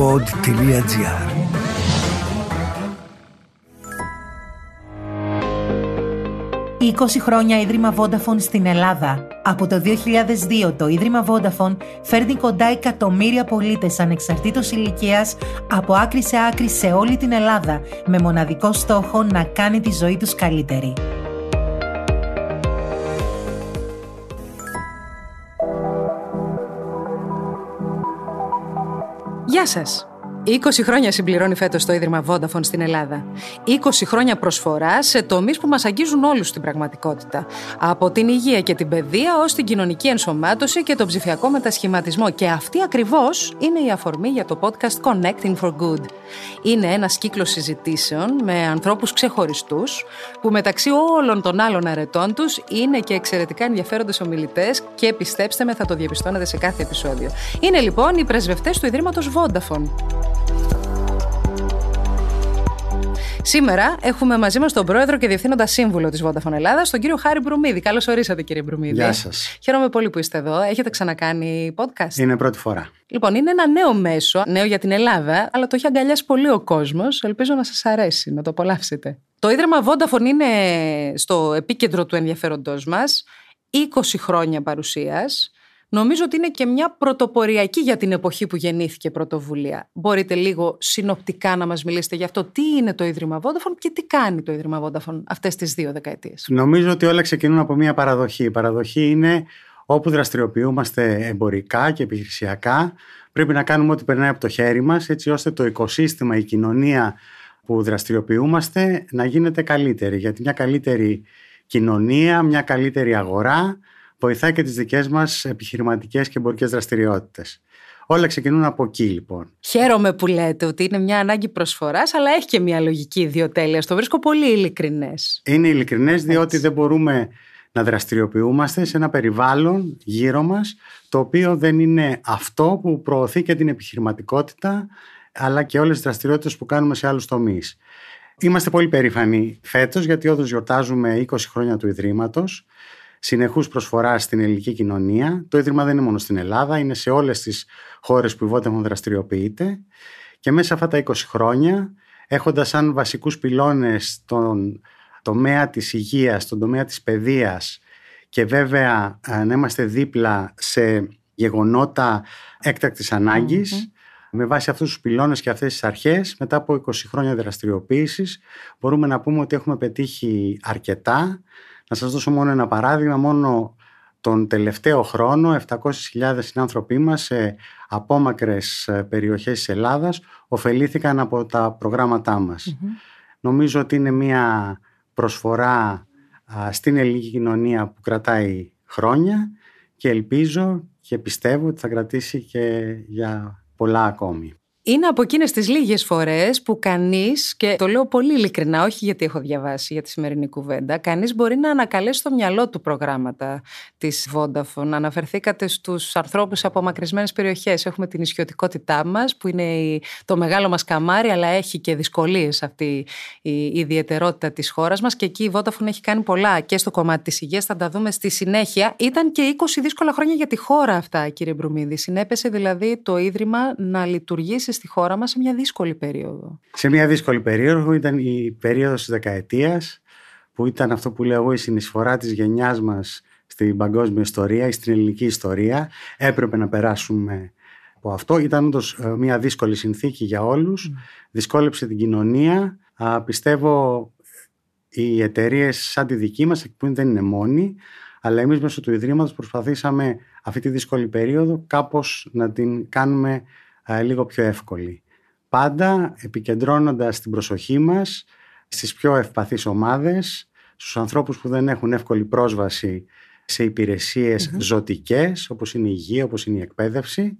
pod.gr «20 χρόνια Ίδρυμα Vodafone στην Ελλάδα. Από το 2002 το Ίδρυμα Vodafone φέρνει κοντά εκατομμύρια πολίτες ανεξαρτήτως ηλικίας από άκρη σε άκρη σε όλη την Ελλάδα με μοναδικό στόχο να κάνει τη ζωή τους καλύτερη. Γεια σας! 20 χρόνια συμπληρώνει φέτος το Ίδρυμα Vodafone στην Ελλάδα. 20 χρόνια προσφορά σε τομείς που μας αγγίζουν όλους στην πραγματικότητα. Από την υγεία και την παιδεία ως την κοινωνική ενσωμάτωση και τον ψηφιακό μετασχηματισμό. Και αυτή ακριβώς είναι η αφορμή για το podcast Connecting for Good. Είναι ένας κύκλος συζητήσεων με ανθρώπους ξεχωριστούς που μεταξύ όλων των άλλων αρετών τους είναι και εξαιρετικά ενδιαφέροντες ομιλητές και πιστέψτε με, θα το διαπιστώνετε σε κάθε επεισόδιο. Είναι λοιπόν οι πρεσβευτές του Ιδρύματος Vodafone. Σήμερα έχουμε μαζί μας τον πρόεδρο και διευθύνοντα σύμβουλο της Vodafone Ελλάδας, τον κύριο Χάρη Μπρουμίδη. Καλώς ορίσατε, κύριε Μπρουμίδη. Γεια σας. Χαίρομαι πολύ που είστε εδώ. Έχετε ξανακάνει podcast; Είναι πρώτη φορά. Λοιπόν, είναι ένα νέο μέσο, νέο για την Ελλάδα, αλλά το έχει αγκαλιάσει πολύ ο κόσμος. Ελπίζω να σας αρέσει, να το απολαύσετε. Το Ίδρυμα Vodafone είναι στο επίκεντρο του ενδιαφέροντός μας. 20 χρόνια παρουσίας. Νομίζω ότι είναι και μια πρωτοποριακή για την εποχή που γεννήθηκε πρωτοβουλία. Μπορείτε λίγο συνοπτικά να μας μιλήσετε για αυτό. Τι είναι το Ίδρυμα Vodafone και τι κάνει το Ίδρυμα Vodafone αυτές τις δύο δεκαετίες; Νομίζω ότι όλα ξεκινούν από μια παραδοχή. Η παραδοχή είναι όπου δραστηριοποιούμαστε εμπορικά και επιχειρησιακά. Πρέπει να κάνουμε ό,τι περνάει από το χέρι μας έτσι ώστε το οικοσύστημα, η κοινωνία που δραστηριοποιούμαστε να γίνεται καλύτερη. Γιατί μια καλύτερη κοινωνία, μια καλύτερη αγορά βοηθάει και τις δικές μας επιχειρηματικές και εμπορικές δραστηριότητες. Όλα ξεκινούν από εκεί λοιπόν. Χαίρομαι που λέτε ότι είναι μια ανάγκη προσφοράς, αλλά έχει και μια λογική ιδιοτέλεια. Το βρίσκω πολύ ειλικρινές. Είναι ειλικρινές, διότι δεν μπορούμε να δραστηριοποιούμαστε σε ένα περιβάλλον γύρω μας, το οποίο δεν είναι αυτό που προωθεί και την επιχειρηματικότητα, αλλά και όλες τις δραστηριότητες που κάνουμε σε άλλους τομείς. Είμαστε πολύ περήφανοι φέτος, γιατί όντως γιορτάζουμε 20 χρόνια του Ιδρύματος συνεχούς προσφορά στην ελληνική κοινωνία. Το Ίδρυμα δεν είναι μόνο στην Ελλάδα, είναι σε όλες τις χώρες που η Vodafone δραστηριοποιείται. Και μέσα αυτά τα 20 χρόνια έχοντας σαν βασικούς πυλώνες τον τομέα της υγείας, τον τομέα της παιδείας και βέβαια να είμαστε δίπλα σε γεγονότα έκτακτης με βάση αυτούς τους πυλώνες και αυτές τις αρχές μετά από 20 χρόνια δραστηριοποίησης μπορούμε να πούμε ότι έχουμε πετύχει αρκετά να σας δώσω μόνο ένα παράδειγμα, μόνο τον τελευταίο χρόνο 700.000 συνάνθρωποι μας σε απόμακρες ε, περιοχές της Ελλάδας ωφελήθηκαν από τα προγράμματά μας. Νομίζω ότι είναι μια προσφορά στην ελληνική κοινωνία που κρατάει χρόνια και ελπίζω και πιστεύω ότι θα κρατήσει και για πολλά ακόμη. Είναι από εκείνες τις λίγες φορές που κανείς, και το λέω πολύ ειλικρινά, όχι γιατί έχω διαβάσει για τη σημερινή κουβέντα, κανείς μπορεί να ανακαλέσει στο μυαλό του προγράμματα της Vodafone. Αναφερθήκατε στους ανθρώπους από απομακρυσμένε περιοχές. Έχουμε την ισιωτικότητά μας, που είναι το μεγάλο μας καμάρι, αλλά έχει και δυσκολίες αυτή η ιδιαιτερότητα της χώρας μας. Και εκεί η Vodafone έχει κάνει πολλά και στο κομμάτι της υγείας. Θα τα δούμε στη συνέχεια. Ήταν και 20 δύσκολα χρόνια για τη χώρα αυτά, κύριε Μπρουμίδη. Συνέπεσε δηλαδή το ίδρυμα να λειτουργήσει στη χώρα μας σε μια δύσκολη περίοδο. Σε μια δύσκολη περίοδο ήταν η περίοδος της δεκαετίας που ήταν αυτό που λέω εγώ η συνεισφορά της γενιάς μας στην παγκόσμια ιστορία ή στην ελληνική ιστορία. Έπρεπε να περάσουμε από αυτό. Ήταν όντως ε, μια δύσκολη συνθήκη για όλους. Mm. Δυσκόλεψε την κοινωνία. Α, πιστεύω οι εταιρείες σαν τη δική μας που δεν είναι μόνοι αλλά εμείς μέσω του Ιδρύματος προσπαθήσαμε αυτή τη δύσκολη περίοδο κάπως να την κάνουμε λίγο πιο εύκολη. Πάντα επικεντρώνοντας την προσοχή μας στις πιο ευπαθείς ομάδες, στους ανθρώπους που δεν έχουν εύκολη πρόσβαση σε υπηρεσίες mm ζωτικές, όπως είναι η υγεία, όπως είναι η εκπαίδευση.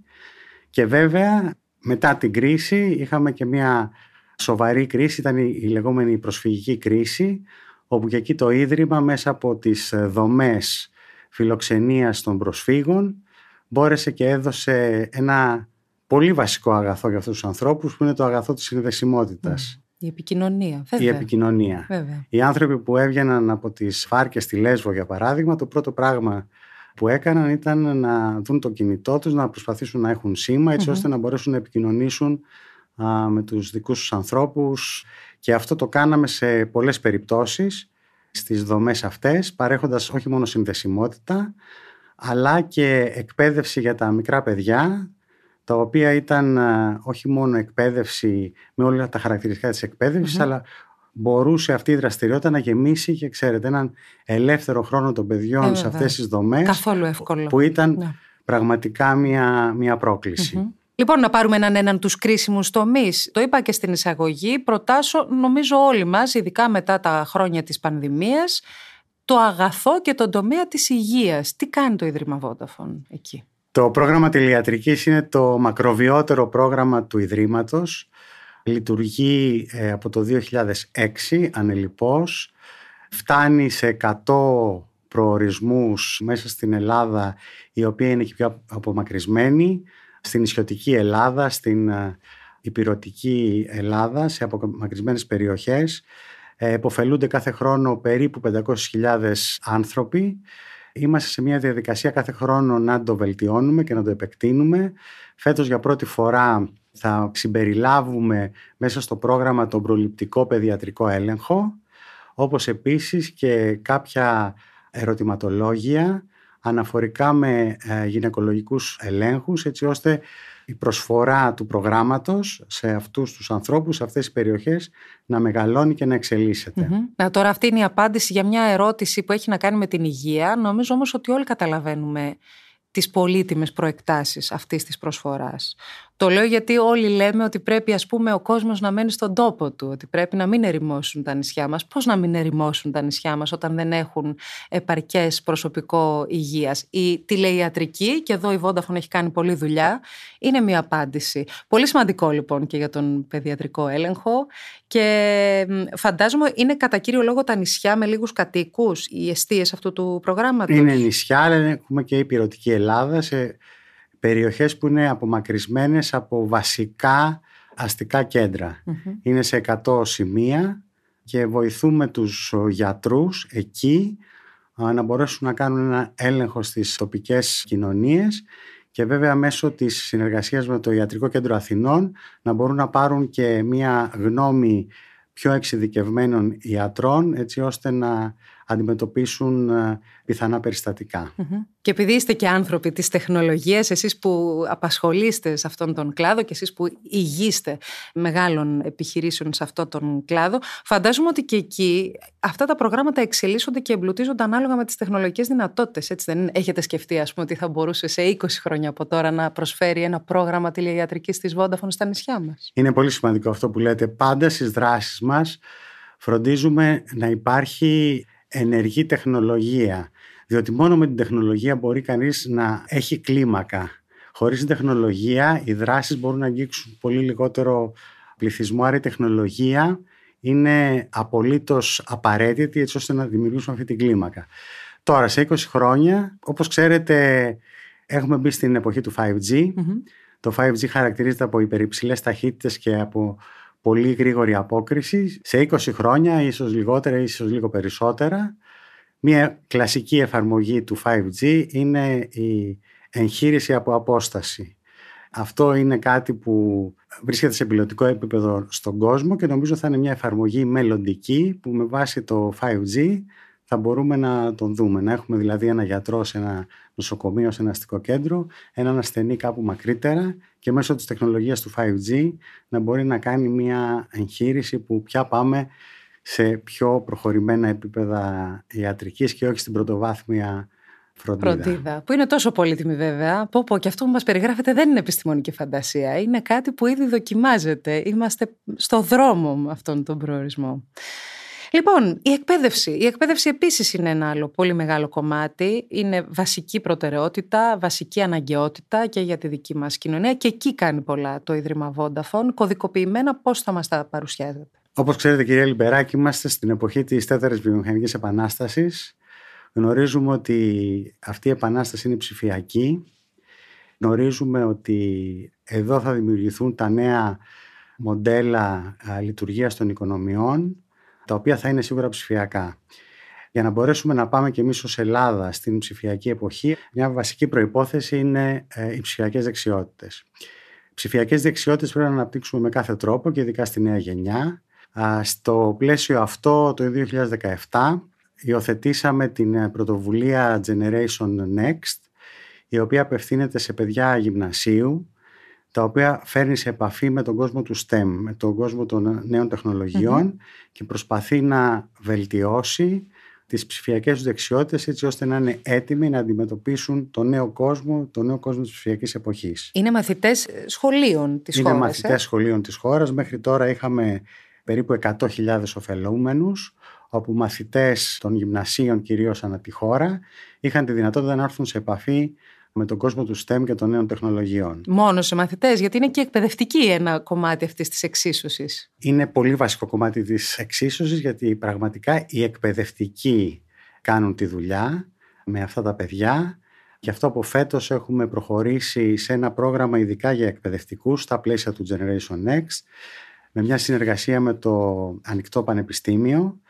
Και βέβαια, μετά την κρίση, είχαμε και μια σοβαρή κρίση, ήταν η λεγόμενη προσφυγική κρίση, όπου και εκεί το Ίδρυμα μέσα από τις δομές φιλοξενίας των προσφύγων μπόρεσε και έδωσε ένα πολύ βασικό αγαθό για αυτούς τους ανθρώπους που είναι το αγαθό της συνδεσιμότητας. Η επικοινωνία. Βέβαια. Η επικοινωνία. Βέβαια. Οι άνθρωποι που έβγαιναν από τις φάρκες στη Λέσβο για παράδειγμα το πρώτο πράγμα που έκαναν ήταν να δουν το κινητό τους, να προσπαθήσουν να έχουν σήμα ώστε να μπορέσουν να επικοινωνήσουν με τους δικούς τους ανθρώπους και αυτό το κάναμε σε πολλές περιπτώσεις στις δομές αυτές παρέχοντας όχι μόνο συνδεσιμότητα αλλά και εκπαίδευση για τα μικρά παιδιά τα οποία ήταν όχι μόνο εκπαίδευση με όλα τα χαρακτηριστικά της εκπαιδευσης αλλά μπορούσε αυτή η δραστηριότητα να γεμίσει και ξέρετε έναν ελεύθερο χρόνο των παιδιών ε, σε αυτές τις δομές Καθόλου εύκολο. που ήταν ναι. πραγματικά μια, μια προκληση Λοιπόν, να πάρουμε έναν έναν τους κρίσιμους τομείς. Το είπα και στην εισαγωγή, προτάσω νομίζω όλοι μας, ειδικά μετά τα χρόνια της πανδημίας, το αγαθό και τον τομέα της υγείας. Τι κάνει το Ίδρυμα Vodafone εκεί; Το πρόγραμμα τηλιατρικής είναι το μακροβιότερο πρόγραμμα του Ιδρύματος. Λειτουργεί ε, από το 2006 ανελιπώς. Φτάνει σε 100 προορισμούς μέσα στην Ελλάδα, η οποία είναι και πιο απομακρυσμένη στην ισιωτική Ελλάδα, στην ε, υπηρετική Ελλάδα, σε απομακρυσμένες περιοχές. Ε, εποφελούνται κάθε χρόνο περίπου 500.000 άνθρωποι. Είμαστε σε μια διαδικασία κάθε χρόνο να το βελτιώνουμε και να το επεκτείνουμε. Φέτος για πρώτη φορά θα συμπεριλάβουμε μέσα στο πρόγραμμα τον προληπτικό παιδιατρικό έλεγχο, όπως επίσης και κάποια ερωτηματολόγια αναφορικά με ε, γυναικολογικούς ελέγχους έτσι ώστε η προσφορά του προγράμματος σε αυτούς τους ανθρώπους, σε αυτές τις περιοχές να μεγαλώνει και να εξελίσσεται. Να, τώρα αυτή είναι η απάντηση για μια ερώτηση που έχει να κάνει με την υγεία. Νομίζω όμως ότι όλοι καταλαβαίνουμε τις πολύτιμες προεκτάσεις αυτής της προσφοράς. Το λέω γιατί όλοι λέμε ότι πρέπει ας πούμε ο κόσμος να μένει στον τόπο του, ότι πρέπει να μην ερημώσουν τα νησιά μας. Πώς να μην ερημώσουν τα νησιά μας όταν δεν έχουν επαρκές προσωπικό υγείας; Η τηλεϊατρική, και εδώ η Vodafone έχει κάνει πολλή δουλειά, είναι μια απάντηση. Πολύ σημαντικό λοιπόν και για τον παιδιατρικό έλεγχο και φαντάζομαι είναι κατά κύριο λόγο τα νησιά με λίγους κατοίκους οι αιστείες αυτού του προγράμματος; Είναι νησιά, αλλά έχουμε και υπηρετική Ελλάδα σε περιοχές που είναι απομακρυσμένες από βασικά αστικά Είναι σε 100 σημεία και βοηθούμε τους γιατρούς εκεί να μπορέσουν να κάνουν ένα έλεγχο στις τοπικές κοινωνίες και βέβαια μέσω της συνεργασίας με το Ιατρικό Κέντρο Αθηνών να μπορούν να πάρουν και μία γνώμη πιο εξειδικευμένων ιατρών έτσι ώστε να αντιμετωπίσουν ε, πιθανά Και επειδή είστε και άνθρωποι της τεχνολογίας, εσείς που απασχολείστε σε αυτόν τον κλάδο και εσείς που ηγείστε μεγάλων επιχειρήσεων σε αυτόν τον κλάδο, φαντάζομαι ότι και εκεί αυτά τα προγράμματα εξελίσσονται και εμπλουτίζονται ανάλογα με τις τεχνολογικές δυνατότητες. Έτσι δεν έχετε σκεφτεί ας πούμε ότι θα μπορούσε σε 20 χρόνια από τώρα να προσφέρει ένα πρόγραμμα τηλεϊατρικής της Vodafone στα νησιά μας; Είναι πολύ σημαντικό αυτό που λέτε. Πάντα στις δράσεις μας φροντίζουμε να υπάρχει ενεργή τεχνολογία. Διότι μόνο με την τεχνολογία μπορεί κανείς να έχει κλίμακα. Χωρίς την τεχνολογία οι δράσεις μπορούν να αγγίξουν πολύ λιγότερο πληθυσμό. Άρα η τεχνολογία είναι απολύτως απαραίτητη έτσι ώστε να δημιουργήσουμε αυτή την κλίμακα. Τώρα σε 20 χρόνια, όπως ξέρετε, έχουμε μπει στην εποχή του 5G. Το 5G χαρακτηρίζεται από υπερυψηλές ταχύτητες και από πολύ γρήγορη απόκριση. Σε 20 χρόνια, ίσως λιγότερα, ίσως λίγο περισσότερα, μια κλασική εφαρμογή του 5G είναι η εγχείρηση από απόσταση. Αυτό είναι κάτι που βρίσκεται σε πιλωτικό επίπεδο στον κόσμο και νομίζω θα είναι μια εφαρμογή μελλοντική που με βάση το 5G θα μπορούμε να τον δούμε. Να έχουμε δηλαδή ένα γιατρό σε ένα νοσοκομείο, σε ένα αστικό κέντρο, έναν ασθενή κάπου μακρύτερα και μέσω της τεχνολογίας του 5G να μπορεί να κάνει μια εγχείρηση που πια πάμε σε πιο προχωρημένα επίπεδα ιατρικής και όχι στην πρωτοβάθμια φροντίδα. φροντίδα. Που είναι τόσο πολύτιμη βέβαια. Πω πω και αυτό που μας περιγράφεται δεν είναι επιστημονική φαντασία. Είναι κάτι που ήδη δοκιμάζεται. Είμαστε στο δρόμο με αυτόν τον προορισμό. Λοιπόν, η εκπαίδευση. Η εκπαίδευση επίσης είναι ένα άλλο πολύ μεγάλο κομμάτι. Είναι βασική προτεραιότητα, βασική αναγκαιότητα και για τη δική μας κοινωνία. Και εκεί κάνει πολλά το Ίδρυμα Vodafone. Κωδικοποιημένα, πώς θα μας τα παρουσιάζετε. Όπως ξέρετε, κυρία Λιμπεράκη, είμαστε στην εποχή της τέταρτη βιομηχανικής επανάστασης. Γνωρίζουμε ότι αυτή η επανάσταση είναι ψηφιακή. Γνωρίζουμε ότι εδώ θα δημιουργηθούν τα νέα μοντέλα λειτουργίας των οικονομιών τα οποία θα είναι σίγουρα ψηφιακά. Για να μπορέσουμε να πάμε και εμείς ως Ελλάδα στην ψηφιακή εποχή, μια βασική προϋπόθεση είναι ε, οι ψηφιακές δεξιότητες. Ψηφιακές δεξιότητες πρέπει να αναπτύξουμε με κάθε τρόπο και ειδικά στη νέα γενιά. Στο πλαίσιο αυτό, το 2017, υιοθετήσαμε την ε, πρωτοβουλία Generation Next, η οποία απευθύνεται σε παιδιά γυμνασίου, τα οποία φέρνει σε επαφή με τον κόσμο του STEM, με τον κόσμο των νέων και προσπαθεί να βελτιώσει τις ψηφιακές τους δεξιότητες έτσι ώστε να είναι έτοιμοι να αντιμετωπίσουν τον νέο κόσμο, τον νέο κόσμο της ψηφιακής εποχής. Είναι μαθητές σχολείων της είναι χώρας. Είναι μαθητές ε; σχολείων της χώρας. Μέχρι τώρα είχαμε περίπου 100.000 ωφελούμενους όπου μαθητές των γυμνασίων κυρίως ανά τη χώρα είχαν τη δυνατότητα να έρθουν σε επαφή με τον κόσμο του STEM και των νέων τεχνολογιών. Μόνο σε μαθητές, γιατί είναι και εκπαιδευτική ένα κομμάτι αυτής της εξίσωσης. Είναι πολύ βασικό κομμάτι της εξίσωσης, γιατί πραγματικά οι εκπαιδευτικοί κάνουν τη δουλειά με αυτά τα παιδιά. Γι' αυτό από φέτος έχουμε προχωρήσει σε ένα πρόγραμμα ειδικά για εκπαιδευτικούς στα πλαίσια του Generation Next με μια συνεργασία με το Ανοιχτό Πανεπιστήμιο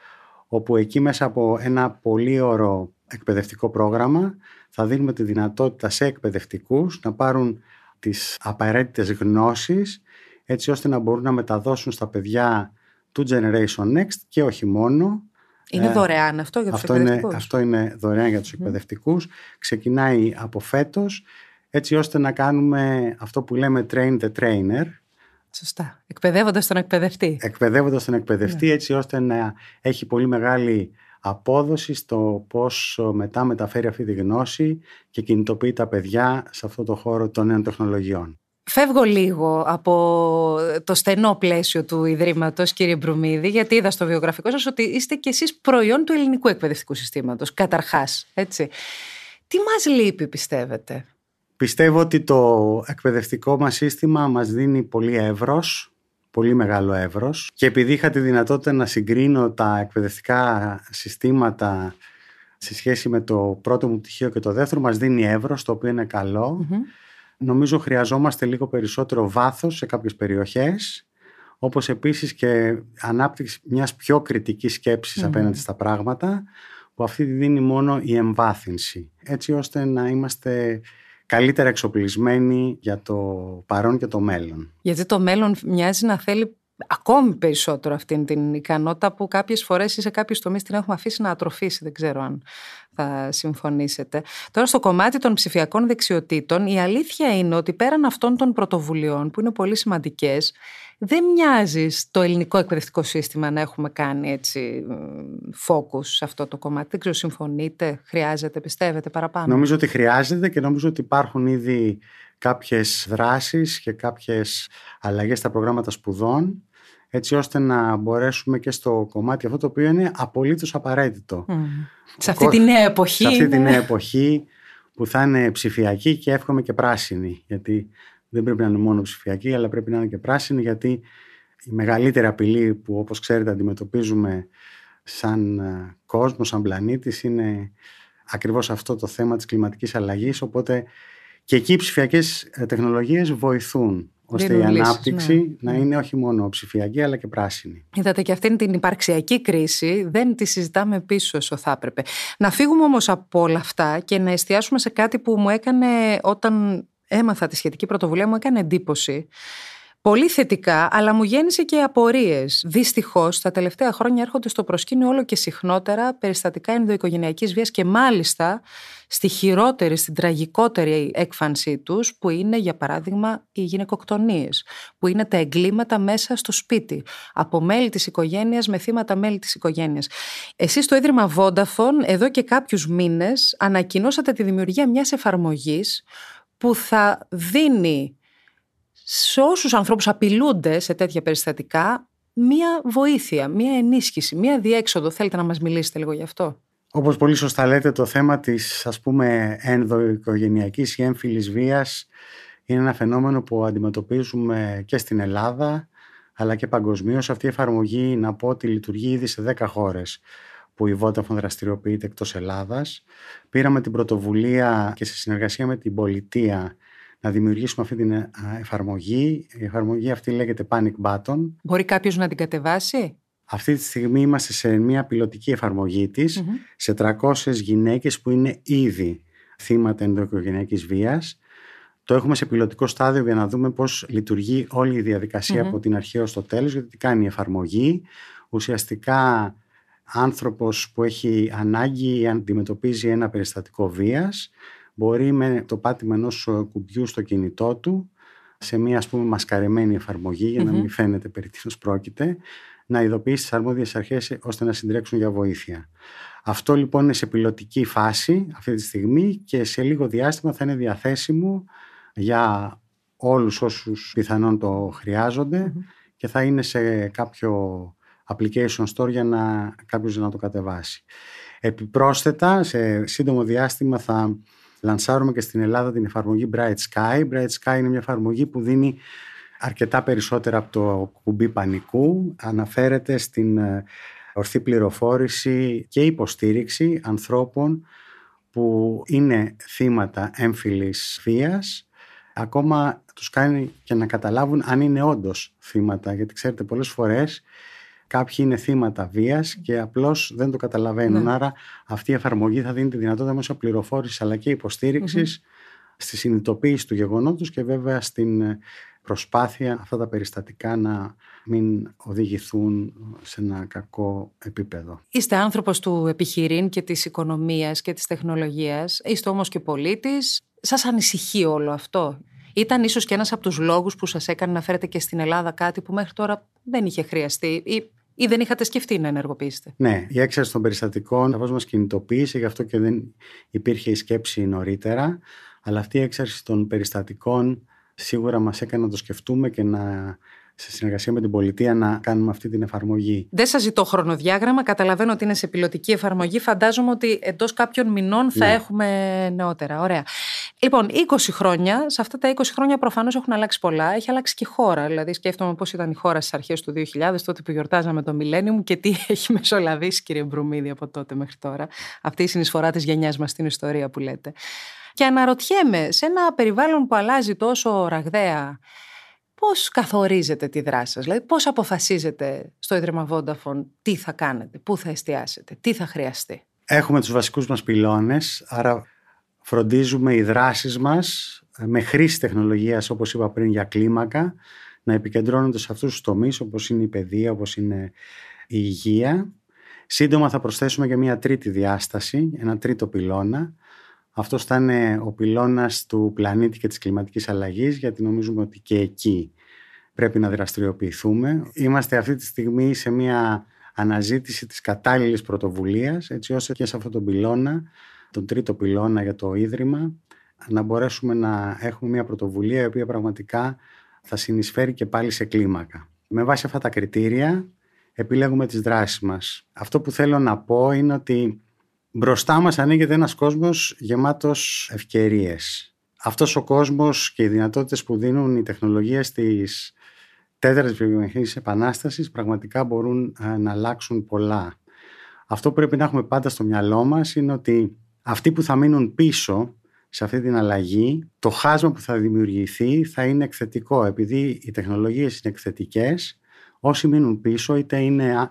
όπου εκεί μέσα από ένα πολύ ωραίο εκπαιδευτικό πρόγραμμα θα δίνουμε τη δυνατότητα σε εκπαιδευτικούς να πάρουν τις απαραίτητες γνώσεις έτσι ώστε να μπορούν να μεταδώσουν στα παιδιά του Generation Next και όχι μόνο. Είναι ε, δωρεάν αυτό για τους αυτό εκπαιδευτικούς; Είναι, αυτό είναι δωρεάν για τους εκπαιδευτικούς. Ξεκινάει από φέτος έτσι ώστε να κάνουμε αυτό που λέμε train the trainer. Σωστά. Εκπαιδεύοντας τον εκπαιδευτή. Εκπαιδεύοντας τον εκπαιδευτή ναι. έτσι ώστε να έχει πολύ μεγάλη απόδοση στο πώς μετά μεταφέρει αυτή τη γνώση και κινητοποιεί τα παιδιά σε αυτό το χώρο των νέων τεχνολογιών. Φεύγω λίγο από το στενό πλαίσιο του Ιδρύματος, κύριε Μπρουμίδη, γιατί είδα στο βιογραφικό σας ότι είστε κι εσείς προϊόν του ελληνικού εκπαιδευτικού συστήματος, καταρχάς, έτσι. Τι μας λείπει, πιστεύετε; Πιστεύω ότι το εκπαιδευτικό μας σύστημα μας δίνει πολύ εύρος, πολύ μεγάλο εύρος. Και επειδή είχα τη δυνατότητα να συγκρίνω τα εκπαιδευτικά συστήματα σε σχέση με το πρώτο μου πτυχίο και το δεύτερο μας δίνει εύρος το οποίο είναι Νομίζω χρειαζόμαστε λίγο περισσότερο βάθος σε κάποιες περιοχές όπως επίσης και ανάπτυξη μιας πιο κριτικής σκέψης απέναντι στα πράγματα που αυτή τη δίνει μόνο η εμβάθυνση έτσι ώστε να είμαστε καλύτερα εξοπλισμένοι για το παρόν και το μέλλον. Γιατί το μέλλον μοιάζει να θέλει ακόμη περισσότερο αυτή την ικανότητα που κάποιες φορές ή σε κάποιους τομείς την έχουμε αφήσει να ατροφήσει. Δεν ξέρω αν θα συμφωνήσετε. Τώρα στο κομμάτι των ψηφιακών δεξιοτήτων η αλήθεια είναι ότι πέραν αυτών των πρωτοβουλειών που είναι πολύ σημαντικές δεν μοιάζει στο ελληνικό εκπαιδευτικό σύστημα να έχουμε κάνει έτσι focus σε αυτό το κομμάτι. Δεν ξέρω, συμφωνείτε, χρειάζεται, πιστεύετε παραπάνω; Νομίζω ότι χρειάζεται και νομίζω ότι υπάρχουν ήδη κάποιες δράσεις και κάποιες αλλαγές στα προγράμματα σπουδών έτσι ώστε να μπορέσουμε και στο κομμάτι αυτό το οποίο είναι απολύτως απαραίτητο. Σε αυτή τη νέα εποχή. Σε αυτή τη νέα εποχή που θα είναι ψηφιακή και εύχομαι και πράσινη γιατί δεν πρέπει να είναι μόνο ψηφιακή αλλά πρέπει να είναι και πράσινη γιατί η μεγαλύτερη απειλή που όπως ξέρετε αντιμετωπίζουμε σαν ε, κόσμο, σαν πλανήτης είναι ακριβώς αυτό το θέμα της κλιματικής αλλαγής οπότε και εκεί οι ψηφιακές ε, τεχνολογίες βοηθούν ώστε η ανάπτυξη ναι. να είναι όχι μόνο ψηφιακή αλλά και πράσινη. Είδατε και αυτήν την υπαρξιακή κρίση δεν τη συζητάμε πίσω όσο θα έπρεπε. Να φύγουμε όμως από όλα αυτά και να εστιάσουμε σε κάτι που μου έκανε όταν έμαθα τη σχετική πρωτοβουλία μου έκανε εντύπωση πολύ θετικά, αλλά μου γέννησε και απορίες. Δυστυχώς, τα τελευταία χρόνια έρχονται στο προσκήνιο όλο και συχνότερα περιστατικά ενδοοικογενειακής βίας και μάλιστα στη χειρότερη, στην τραγικότερη έκφανσή τους, που είναι για παράδειγμα οι γυναικοκτονίες, που είναι τα εγκλήματα μέσα στο σπίτι, από μέλη της οικογένειας με θύματα μέλη της οικογένειας. Εσείς στο Ίδρυμα Vodafone, εδώ και κάποιους μήνες, ανακοινώσατε τη δημιουργία μιας εφαρμογής που θα δίνει σε όσους ανθρώπους απειλούνται σε τέτοια περιστατικά μία βοήθεια, μία ενίσχυση, μία διέξοδο. Θέλετε να μας μιλήσετε λίγο γι' αυτό; Όπως πολύ σωστά λέτε, το θέμα της ας πούμε ενδοοικογενειακής ή έμφυλης βίας είναι ένα φαινόμενο που αντιμετωπίζουμε και στην Ελλάδα αλλά και παγκοσμίως. Αυτή η εφαρμογή να πω ότι λειτουργεί ήδη σε 10 χώρες που η Vodafone δραστηριοποιείται εκτός Ελλάδας. Πήραμε την πρωτοβουλία και σε συνεργασία με την πολιτεία να δημιουργήσουμε αυτή την ε, εφαρμογή. Η εφαρμογή αυτή λέγεται Panic Button. Μπορεί κάποιος να την κατεβάσει; Αυτή τη στιγμή είμαστε σε μια πιλωτική εφαρμογή της σε 300 γυναίκες που είναι ήδη θύματα ενδοοικογενειακής βίας. Το έχουμε σε πιλωτικό στάδιο για να δούμε πώς λειτουργεί όλη η διαδικασια από την αρχή ως το τέλος, γιατί τι κάνει η εφαρμογή. Ουσιαστικά άνθρωπος που έχει ανάγκη αντιμετωπίζει ένα περιστατικό βίας, μπορεί με το πάτημα ενός κουμπιού στο κινητό του, σε μια ας πούμε μασκαρεμένη εφαρμογή για να μην φαίνεται περί τίνος πρόκειται, να ειδοποιήσει τις αρμόδιες αρχές ώστε να συντρέξουν για βοήθεια. Αυτό λοιπόν είναι σε πιλωτική φάση αυτή τη στιγμή και σε λίγο διάστημα θα είναι διαθέσιμο για όλους όσους πιθανόν το χρειαζονται και θα είναι σε κάποιο application store για να κάποιος να το κατεβάσει. Επιπρόσθετα, σε σύντομο διάστημα θα λανσάρουμε και στην Ελλάδα την εφαρμογή Bright Sky. Bright Sky είναι μια εφαρμογή που δίνει αρκετά περισσότερα από το κουμπί πανικού. Αναφέρεται στην ε, ορθή πληροφόρηση και υποστήριξη ανθρώπων που είναι θύματα έμφυλης βίας ακόμα τους κάνει και να καταλάβουν αν είναι όντως θύματα γιατί ξέρετε πολλές φορές Κάποιοι είναι θύματα βίας και απλώς δεν το καταλαβαίνουν. Ναι. Άρα αυτή η εφαρμογή θα δίνει τη δυνατότητα μέσω πληροφόρησης αλλά και υποστήριξης στη συνειδητοποίηση του γεγονότος και βέβαια στην προσπάθεια αυτά τα περιστατικά να μην οδηγηθούν σε ένα κακό επίπεδο. Είστε άνθρωπος του επιχειρήν και της οικονομίας και της τεχνολογίας, είστε όμως και πολίτης. Σας ανησυχεί όλο αυτό; Ήταν ίσως και ένας από τους λόγους που σας έκανε να φέρετε και στην Ελλάδα κάτι που μέχρι τώρα δεν είχε χρειαστεί ή ή δεν είχατε σκεφτεί να ενεργοποιήσετε; Ναι, η έξαρση των περιστατικών σαφώ μα κινητοποίησε, γι' αυτό και δεν υπήρχε η σκέψη νωρίτερα. Αλλά αυτή η έξαρση των περιστατικών σίγουρα μας έκανε να το σκεφτούμε και να σε συνεργασία με την πολιτεία να κάνουμε αυτή την εφαρμογή. Δεν σας ζητώ χρονοδιάγραμμα. Καταλαβαίνω ότι είναι σε πιλωτική εφαρμογή. Φαντάζομαι ότι εντός κάποιων μηνών θα ναι. έχουμε νεότερα. Ωραία. Λοιπόν, 20 χρόνια, σε αυτά τα 20 χρόνια προφανώς έχουν αλλάξει πολλά. Έχει αλλάξει και η χώρα. Δηλαδή, σκέφτομαι πώς ήταν η χώρα στις αρχές του 2000, τότε που γιορτάζαμε το Millennium και τι έχει μεσολαβήσει, κύριε Μπρουμίδη, από τότε μέχρι τώρα. Αυτή η συνεισφορά της γενιάς μας στην ιστορία που λέτε. Και αναρωτιέμαι, σε ένα περιβάλλον που αλλάζει τόσο ραγδαία, πώς καθορίζετε τη δράση σας, δηλαδή πώς αποφασίζετε στο Ίδρυμα Vodafone τι θα κάνετε, πού θα εστιάσετε, τι θα χρειαστεί; Έχουμε τους βασικούς μας πυλώνες, άρα φροντίζουμε οι δράσεις μας ε, με χρήση τεχνολογίας όπως είπα πριν για κλίμακα να επικεντρώνονται σε αυτούς τους τομείς όπως είναι η παιδεία, όπως είναι η υγεία. Σύντομα θα προσθέσουμε και μια τρίτη διάσταση, ένα τρίτο πυλώνα. Αυτό θα είναι ο πυλώνας του πλανήτη και της κλιματικής αλλαγής γιατί νομίζουμε ότι και εκεί πρέπει να δραστηριοποιηθούμε. Είμαστε αυτή τη στιγμή σε μια αναζήτηση της κατάλληλης πρωτοβουλίας έτσι ώστε και σε αυτόν τον πυλώνα τον τρίτο πυλώνα για το Ίδρυμα, να μπορέσουμε να έχουμε μια πρωτοβουλία η οποία πραγματικά θα συνεισφέρει και πάλι σε κλίμακα. Με βάση αυτά τα κριτήρια επιλέγουμε τις δράσεις μας. Αυτό που θέλω να πω είναι ότι μπροστά μας ανοίγεται ένας κόσμος γεμάτος ευκαιρίες. Αυτός ο κόσμος και οι δυνατότητες που δίνουν οι τεχνολογίες της τέταρτης βιομηχανικής επανάστασης πραγματικά μπορούν ε, να αλλάξουν πολλά. Αυτό που πρέπει να έχουμε πάντα στο μυαλό μας είναι ότι αυτοί που θα μείνουν πίσω σε αυτή την αλλαγή, το χάσμα που θα δημιουργηθεί θα είναι εκθετικό. Επειδή οι τεχνολογίες είναι εκθετικές, όσοι μείνουν πίσω είτε είναι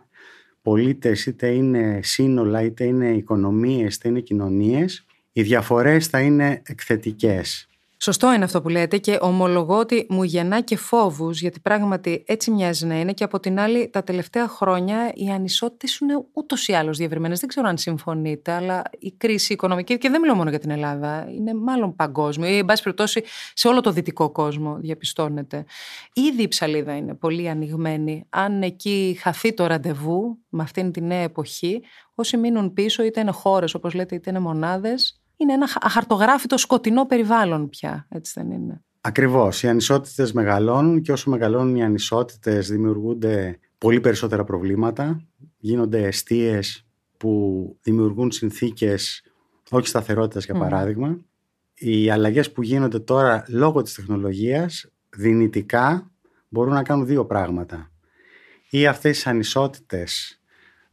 πολίτες, είτε είναι σύνολα, είτε είναι οικονομίες, είτε είναι κοινωνίες, οι διαφορές θα είναι εκθετικές. Σωστό είναι αυτό που λέτε και ομολογώ ότι μου γεννά και φόβους, γιατί πράγματι έτσι μοιάζει να είναι. Και από την άλλη, τα τελευταία χρόνια οι ανισότητες είναι ούτως ή άλλως διευρυμένες. Δεν ξέρω αν συμφωνείτε, αλλά η κρίση οικονομική, και δεν μιλώ μόνο για την Ελλάδα, είναι μάλλον παγκόσμιο ή, εν πάση περιπτώσει, σε όλο το δυτικό κόσμο διαπιστώνεται. Ήδη η ψαλίδα είναι πολύ ανοιγμένη. Αν εκεί χαθεί το ραντεβού με αυτήν την νέα εποχή, όσοι μείνουν πίσω, είτε είναι χώρες, όπως λέτε, είτε είναι μονάδες, είναι ένα αχαρτογράφητο σκοτεινό περιβάλλον πια, έτσι δεν είναι. Ακριβώς. Οι ανισότητες μεγαλώνουν και όσο μεγαλώνουν οι ανισότητες δημιουργούνται πολύ περισσότερα προβλήματα. Γίνονται αιστείες που δημιουργούν συνθήκες όχι σταθερότητας για παράδειγμα. Οι αλλαγές που γίνονται τώρα λόγω της τεχνολογίας δυνητικά μπορούν να κάνουν δύο πράγματα. Ή αυτές τις ανισότητες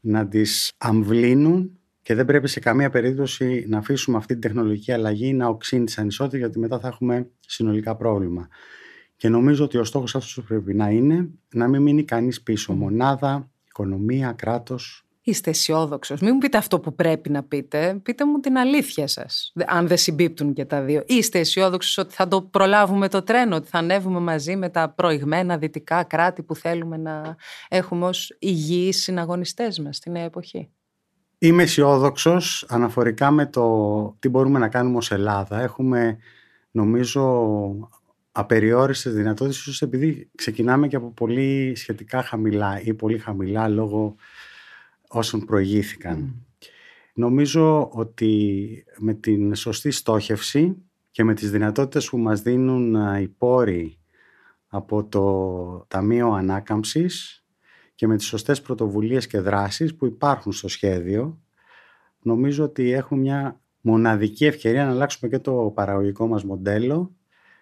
να τις αμβλύνουν και δεν πρέπει σε καμία περίπτωση να αφήσουμε αυτή την τεχνολογική αλλαγή να οξύνει τι ανισότητε, γιατί μετά θα έχουμε συνολικά πρόβλημα. Και νομίζω ότι ο στόχος αυτός πρέπει να είναι να μην μείνει κανείς πίσω. Μονάδα, οικονομία, κράτος. Είστε αισιόδοξος. Μην μου πείτε αυτό που πρέπει να πείτε. Πείτε μου την αλήθεια σας. Αν δεν συμπίπτουν και τα δύο. Είστε αισιόδοξος ότι θα το προλάβουμε το τρένο, ότι θα ανέβουμε μαζί με τα προηγμένα δυτικά κράτη που θέλουμε να έχουμε ως υγιείς συναγωνιστές μας στη νέα εποχή; Είμαι αισιόδοξος αναφορικά με το τι μπορούμε να κάνουμε ως Ελλάδα. Έχουμε νομίζω απεριόριστες δυνατότητες ίσως επειδή ξεκινάμε και από πολύ σχετικά χαμηλά ή πολύ χαμηλά λόγω όσων προηγήθηκαν. Νομίζω ότι με την σωστή στόχευση και με τις δυνατότητες που μας δίνουν οι πόροι από το Ταμείο Ανάκαμψης και με τις σωστές πρωτοβουλίες και δράσεις που υπάρχουν στο σχέδιο νομίζω ότι έχουμε μια μοναδική ευκαιρία να αλλάξουμε και το παραγωγικό μας μοντέλο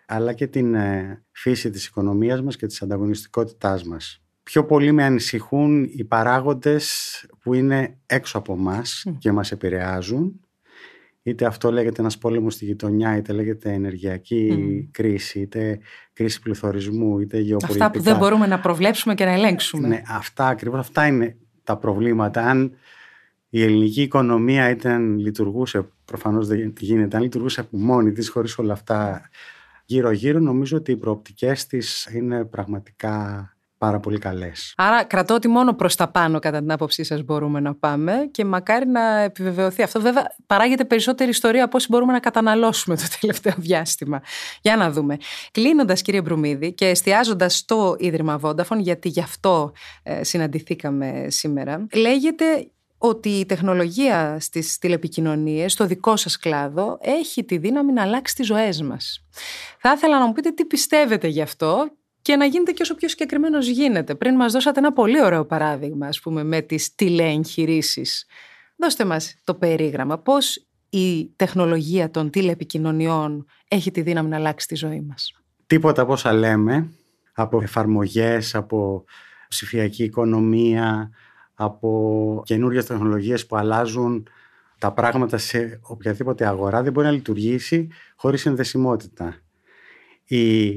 αλλά και την ε, φύση της οικονομίας μας και της ανταγωνιστικότητάς μας. Πιο πολύ με ανησυχούν οι παράγοντες που είναι έξω από μας και μας επηρεάζουν. Είτε αυτό λέγεται ένας πόλεμος στη γειτονιά, είτε λέγεται ενεργειακή κρίση, είτε κρίση πληθωρισμού, είτε γεωπολιτικά. Αυτά που δεν μπορούμε να προβλέψουμε και να ελέγξουμε. Ναι, αυτά ακριβώς, αυτά είναι τα προβλήματα. Αν η ελληνική οικονομία ήταν, λειτουργούσε, προφανώς δεν γίνεται, αν λειτουργούσε από μόνη της χωρίς όλα αυτά γύρω-γύρω, νομίζω ότι οι προοπτικές της είναι πραγματικά πάρα πολύ καλές. Άρα κρατώ ότι μόνο προς τα πάνω κατά την άποψή σας μπορούμε να πάμε και μακάρι να επιβεβαιωθεί αυτό. Βέβαια παράγεται περισσότερη ιστορία από όσοι μπορούμε να καταναλώσουμε το τελευταίο διάστημα. Για να δούμε. Κλείνοντας κύριε Μπρουμίδη και εστιάζοντας στο Ίδρυμα Vodafone, γιατί γι' αυτό ε, συναντηθήκαμε σήμερα, λέγεται ότι η τεχνολογία στις τηλεπικοινωνίες, στο δικό σας κλάδο, έχει τη δύναμη να αλλάξει τις ζωές μας. Θα ήθελα να μου πείτε τι πιστεύετε γι' αυτό και να γίνετε και όσο πιο συγκεκριμένος γίνεται. Πριν μας δώσατε ένα πολύ ωραίο παράδειγμα, ας πούμε, με τις τηλεεγχειρήσεις. Δώστε μας το περίγραμμα. Πώς η τεχνολογία των τηλεπικοινωνιών έχει τη δύναμη να αλλάξει τη ζωή μας; Τίποτα από όσα λέμε, από εφαρμογές, από ψηφιακή οικονομία, από καινούριε τεχνολογίες που αλλάζουν τα πράγματα σε οποιαδήποτε αγορά δεν μπορεί να λειτουργήσει χωρίς συνδεσιμότητα. Η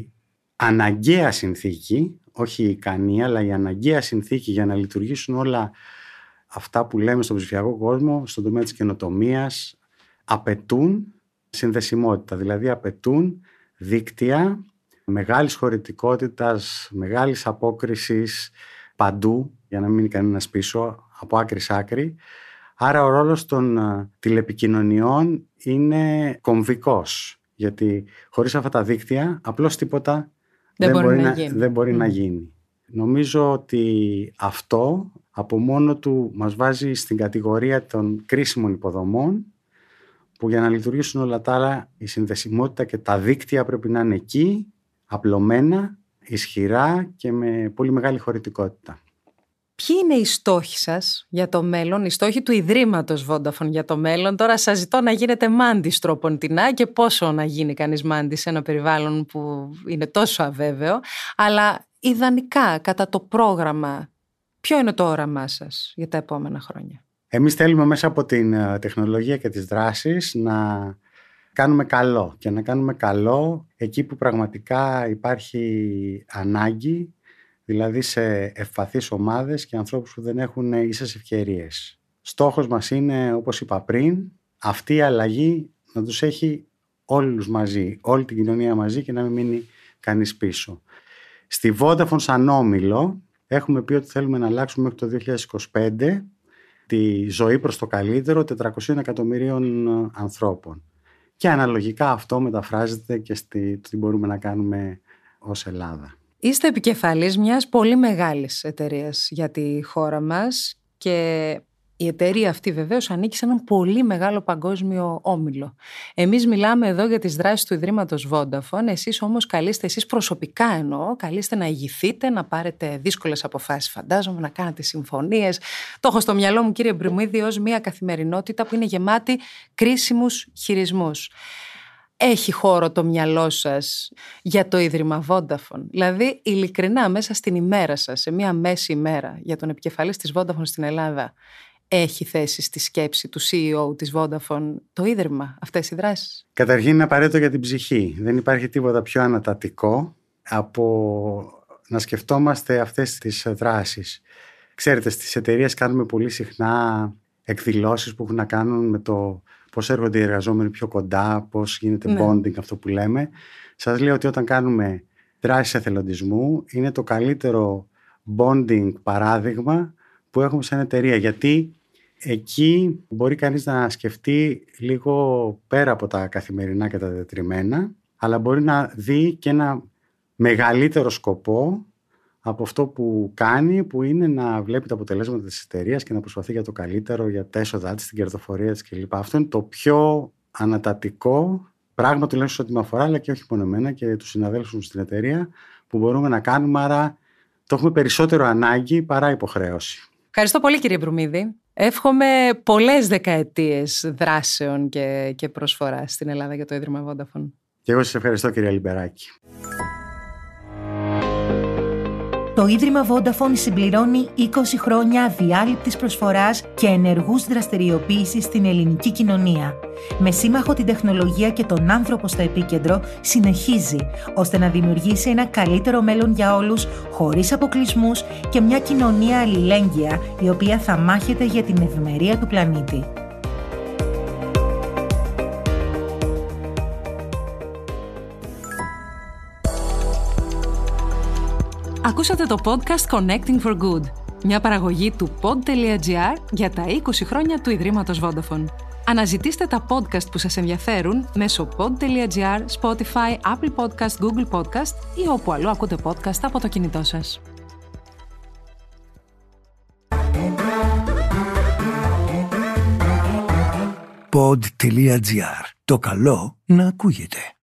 αναγκαία συνθήκη, όχι η ικανή, αλλά η αναγκαία συνθήκη για να λειτουργήσουν όλα αυτά που λέμε στον ψηφιακό κόσμο, στον τομέα της καινοτομίας, απαιτούν συνδεσιμότητα, δηλαδή απαιτούν δίκτυα μεγάλης χωρητικότητας, μεγάλης απόκρισης παντού, για να μην μείνει κανένας πίσω, από άκρη σ' άκρη. Άρα ο ρόλος των ε, τηλεπικοινωνιών είναι κομβικός, γιατί χωρίς αυτά τα δίκτυα απλώς τίποτα δεν, μπορεί, να, γίνει. Δεν μπορεί να γίνει. Νομίζω ότι αυτό από μόνο του μας βάζει στην κατηγορία των κρίσιμων υποδομών που για να λειτουργήσουν όλα τα άλλα η συνδεσιμότητα και τα δίκτυα πρέπει να είναι εκεί, απλωμένα, ισχυρά και με πολύ μεγάλη χωρητικότητα. Ποιοι είναι οι στόχοι σας για το μέλλον, οι στόχοι του Ιδρύματος Vodafone για το μέλλον. Τώρα σας ζητώ να γίνετε μάντης τροποντινά και πόσο να γίνει κανείς μάντης σε ένα περιβάλλον που είναι τόσο αβέβαιο. Αλλά ιδανικά κατά το πρόγραμμα, ποιο είναι το όραμά σας για τα επόμενα χρόνια; Εμείς θέλουμε μέσα από την ε, τεχνολογία και τις δράσεις να κάνουμε καλό και να κάνουμε καλό εκεί που πραγματικά υπάρχει ανάγκη δηλαδή σε ευπαθείς ομάδες και ανθρώπους που δεν έχουν ίσες ευκαιρίες. Στόχος μας είναι, όπως είπα πριν, αυτή η αλλαγή να τους έχει όλους μαζί, όλη την κοινωνία μαζί και να μην μείνει κανείς πίσω. Στη Vodafone σαν όμιλο έχουμε πει ότι θέλουμε να αλλάξουμε μέχρι το 2025 τη ζωή προς το καλύτερο 400 εκατομμυρίων ανθρώπων. Και αναλογικά αυτό μεταφράζεται και στη, τι μπορούμε να κάνουμε ως Ελλάδα. Είστε επικεφαλής μιας πολύ μεγάλης εταιρείας για τη χώρα μας και η εταιρεία αυτή βεβαίως ανήκει σε έναν πολύ μεγάλο παγκόσμιο όμιλο. Εμείς μιλάμε εδώ για τις δράσεις του Ιδρύματος Vodafone. Εσείς όμως καλείστε, εσείς προσωπικά εννοώ, καλείστε να ηγηθείτε, να πάρετε δύσκολες αποφάσεις, φαντάζομαι, να κάνετε συμφωνίες. Το έχω στο μυαλό μου, κύριε Μπριμίδη, ως μια καθημερινότητα που είναι γεμάτη κρίσιμους χειρισμούς έχει χώρο το μυαλό σας για το Ίδρυμα Vodafone; Δηλαδή, ειλικρινά, μέσα στην ημέρα σας, σε μία μέση ημέρα για τον επικεφαλής της Vodafone στην Ελλάδα, έχει θέση στη σκέψη του CEO της Vodafone το Ίδρυμα, αυτές οι δράσεις; Καταρχήν είναι απαραίτητο για την ψυχή. Δεν υπάρχει τίποτα πιο ανατατικό από να σκεφτόμαστε αυτές τις δράσεις Ξέρετε, στις εταιρείες κάνουμε πολύ συχνά εκδηλώσεις που έχουν να κάνουν με το πώς έρχονται οι εργαζόμενοι πιο κοντά, πώς γίνεται ναι. bonding αυτό που λέμε. Σας λέω ότι όταν κάνουμε δράσεις εθελοντισμού είναι το καλύτερο bonding παράδειγμα που έχουμε σαν εταιρεία. Γιατί εκεί μπορεί κανείς να σκεφτεί λίγο πέρα από τα καθημερινά και τα δετριμένα, αλλά μπορεί να δει και ένα μεγαλύτερο σκοπό από αυτό που κάνει, που είναι να βλέπει τα αποτελέσματα της εταιρείας και να προσπαθεί για το καλύτερο, για τα έσοδά της, την κερδοφορία της κλπ. Αυτό είναι το πιο ανατατικό πράγμα τουλάχιστον ό,τι με αφορά, αλλά και όχι μόνο εμένα και τους συναδέλφους στην εταιρεία που μπορούμε να κάνουμε, άρα το έχουμε περισσότερο ανάγκη παρά υποχρέωση. Ευχαριστώ πολύ κύριε Μπρουμίδη. Εύχομαι πολλές δεκαετίες δράσεων και, και προσφοράς στην Ελλάδα για το Ίδρυμα Vodafone. Και εγώ σας ευχαριστώ κυρία Λιμπεράκη. Το Ίδρυμα Vodafone συμπληρώνει 20 χρόνια αδιάλειπτης προσφοράς και ενεργούς δραστηριοποίησης στην ελληνική κοινωνία. Με σύμμαχο την τεχνολογία και τον άνθρωπο στο επίκεντρο, συνεχίζει ώστε να δημιουργήσει ένα καλύτερο μέλλον για όλους, χωρίς αποκλεισμούς και μια κοινωνία αλληλέγγυα, η οποία θα μάχεται για την ευημερία του πλανήτη. Ακούσατε το podcast Connecting for Good, μια παραγωγή του pod.gr για τα 20 χρόνια του Ιδρύματος Vodafone. Αναζητήστε τα podcast που σας ενδιαφέρουν μέσω pod.gr, Spotify, Apple Podcast, Google Podcast ή όπου αλλού ακούτε podcast από το κινητό σας. Pod.gr. Το καλό να ακούγεται.